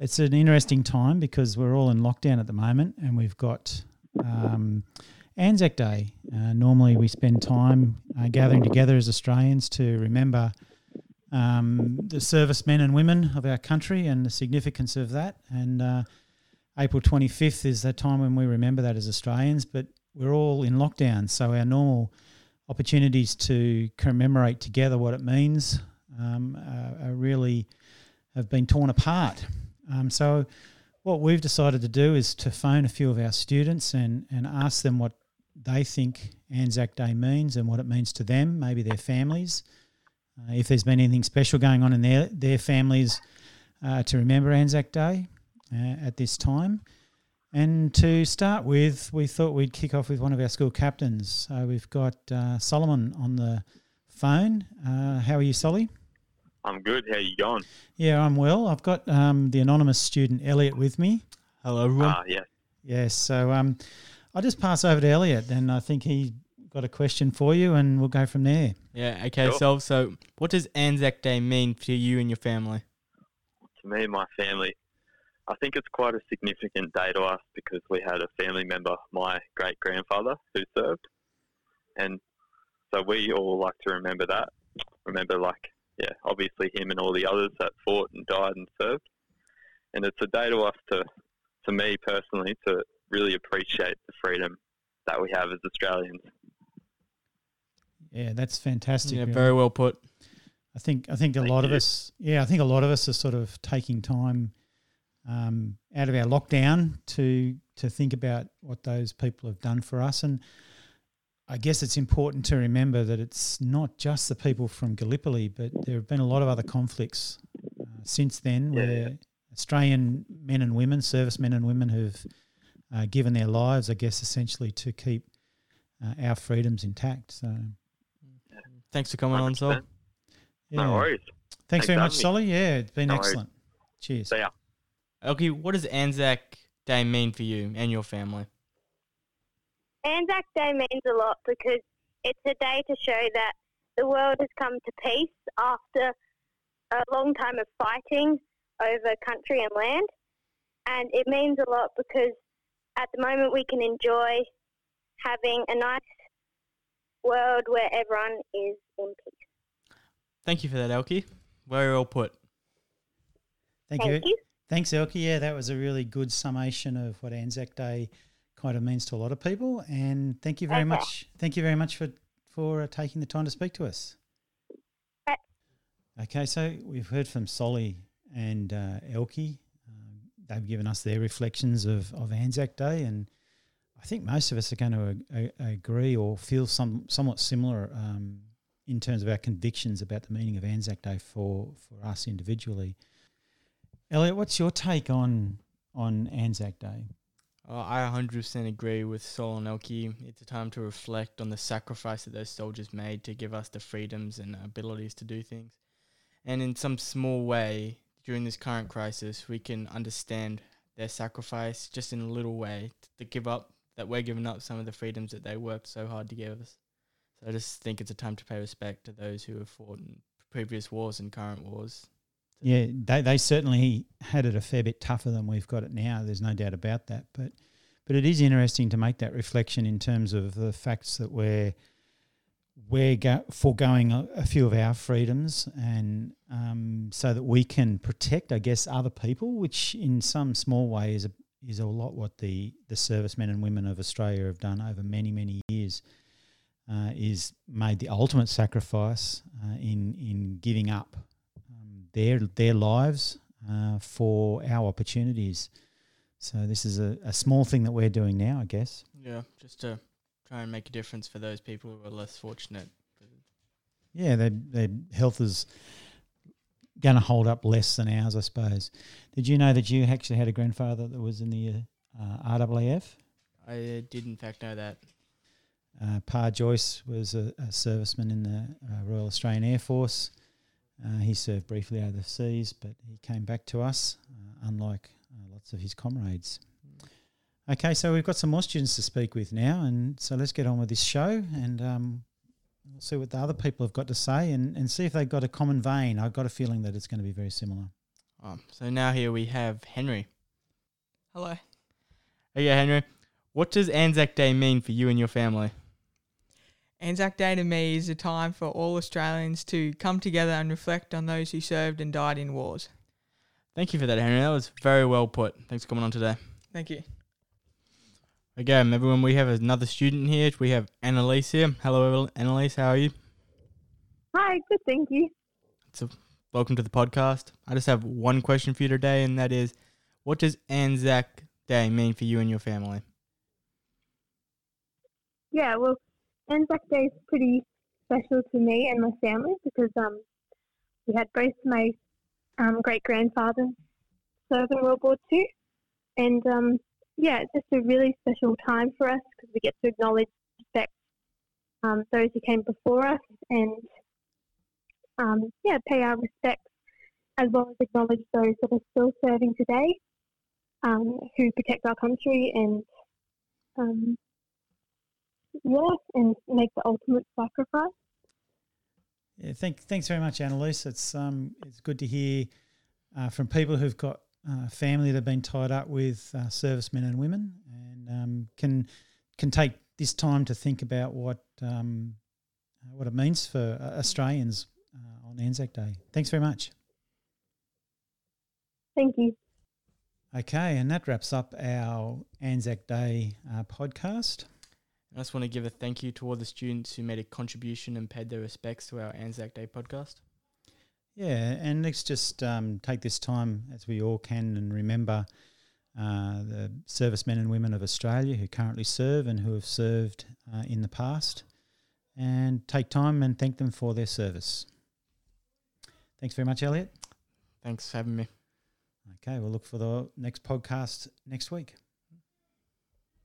it's an interesting time because we're all in lockdown at the moment, and we've got um, Anzac Day. Uh, normally, we spend time uh, gathering together as Australians to remember um, the servicemen and women of our country and the significance of that. And uh, April 25th is the time when we remember that as Australians, but we're all in lockdown, so our normal opportunities to commemorate together what it means um, are, are really have been torn apart. Um, so, what we've decided to do is to phone a few of our students and, and ask them what they think Anzac Day means and what it means to them, maybe their families. Uh, if there's been anything special going on in their, their families uh, to remember Anzac Day uh, at this time. And to start with, we thought we'd kick off with one of our school captains. So we've got uh, Solomon on the phone. Uh, how are you, Solly? I'm good. How you going? Yeah, I'm well. I've got um, the anonymous student Elliot with me. Hello, everyone. Ah, yes. Yes. So um, I'll just pass over to Elliot, and I think he got a question for you, and we'll go from there. Yeah, okay, Sure. so so what does Anzac Day mean to you and your family? To me and my family, I think it's quite a significant day to us because we had a family member, my great grandfather, who served, and so we all like to remember that. Remember, like, yeah, obviously him and all the others that fought and died and served, and it's a day to us to, to me personally, to really appreciate the freedom that we have as Australians. Yeah, that's fantastic. Yeah, very well put. I think I think a Thank lot of us, yeah, I think a lot of us are sort of taking time um, out of our lockdown to to think about what those people have done for us, and I guess it's important to remember that it's not just the people from Gallipoli, but there have been a lot of other conflicts uh, since then Yeah, where yeah. Australian men and women, servicemen and women, who've uh, given their lives, I guess, essentially to keep uh, our freedoms intact. So, Thanks for coming on, Sol. yeah. No worries. Thanks, Thanks very much, having me. Solly. Yeah, it's been No worries. excellent. Cheers. See ya. Okay, what does Anzac Day mean for you and your family? Anzac Day means a lot because it's a day to show that the world has come to peace after a long time of fighting over country and land. And it means a lot because at the moment we can enjoy having a nice world where everyone is in peace. Thank you for that, Elkie. Very well put. Thank, Thank you. you. Thanks, Elke. Yeah, that was a really good summation of what Anzac Day kind of means to a lot of people. And thank you very Okay. much. Thank you very much for for uh, taking the time to speak to us. Okay. So we've heard from Solly and uh, Elke. Um, they've given us their reflections of, of Anzac Day, and I think most of us are going to a, a, agree or feel some somewhat similar um, in terms of our convictions about the meaning of Anzac Day for, for us individually. Elliot, what's your take on on Anzac Day? Uh, I 100% agree with Sol and Elkie. It's a time to reflect on the sacrifice that those soldiers made to give us the freedoms and abilities to do things. And in some small way, during this current crisis, we can understand their sacrifice just in a little way to give up, that we're giving up some of the freedoms that they worked so hard to give us. So I just think it's a time to pay respect to those who have fought in previous wars and current wars. Yeah, they, they certainly had it a fair bit tougher than we've got it now. There's no doubt about that. But but it is interesting to make that reflection in terms of the facts that we're we're go, foregoing a, a few of our freedoms, and um, so that we can protect, I guess, other people, which in some small way is a, is a lot what the the servicemen and women of Australia have done over many many years. Uh, is made the ultimate sacrifice uh, in in giving up their their lives uh, for our opportunities. So this is a, a small thing that we're doing now, I guess. Yeah, just to try and make a difference for those people who are less fortunate. Yeah, their their health is going to hold up less than ours, I suppose. Did you know that you actually had a grandfather that was in the uh, RAAF? I uh, did in fact know that. Uh, Pa Joyce was a, a serviceman in the uh, Royal Australian Air Force. Uh, he served briefly overseas, but he came back to us, uh, unlike uh, lots of his comrades. Okay, so we've got some more students to speak with now, and so let's get on with this show and um, we'll see what the other people have got to say and, and see if they've got a common vein. I've got a feeling that it's going to be very similar. Um, so now here we have Henry. Hello. Okay, Henry, what does Anzac Day mean for you and your family? Anzac Day to me is a time for all Australians to come together and reflect on those who served and died in wars. Thank you for that, Henry. That was very well put. Thanks for coming on today. Thank you. Again, everyone, we have another student here. We have Annalise here. Hello, Annalise. How are you? Hi, good, thank you. So, Welcome to the podcast. I just have one question for you today, and that is, what does Anzac Day mean for you and your family? Yeah, well, Anzac Day is pretty special to me and my family because um, we had both my um, great grandfathers serve in World War Two, and um, yeah, it's just a really special time for us because we get to acknowledge, respect um, those who came before us, and um, yeah, pay our respects as well as acknowledge those that are still serving today, um, who protect our country and um, yeah, and make the ultimate sacrifice. Yeah, thank, thanks very much, Annalise. It's um, it's good to hear uh, from people who've got uh, family that have been tied up with uh, servicemen and women, and um, can can take this time to think about what um, uh, what it means for uh, Australians uh, on Anzac Day. Thanks very much. Thank you. Okay, and that wraps up our Anzac Day uh, podcast. I just want to give a thank you to all the students who made a contribution and paid their respects to our Anzac Day podcast. Yeah, and let's just um, take this time as we all can and remember uh, the servicemen and women of Australia who currently serve and who have served uh, in the past, and take time and thank them for their service. Thanks very much, Elliot. Thanks for having me. Okay, we'll look for the next podcast next week.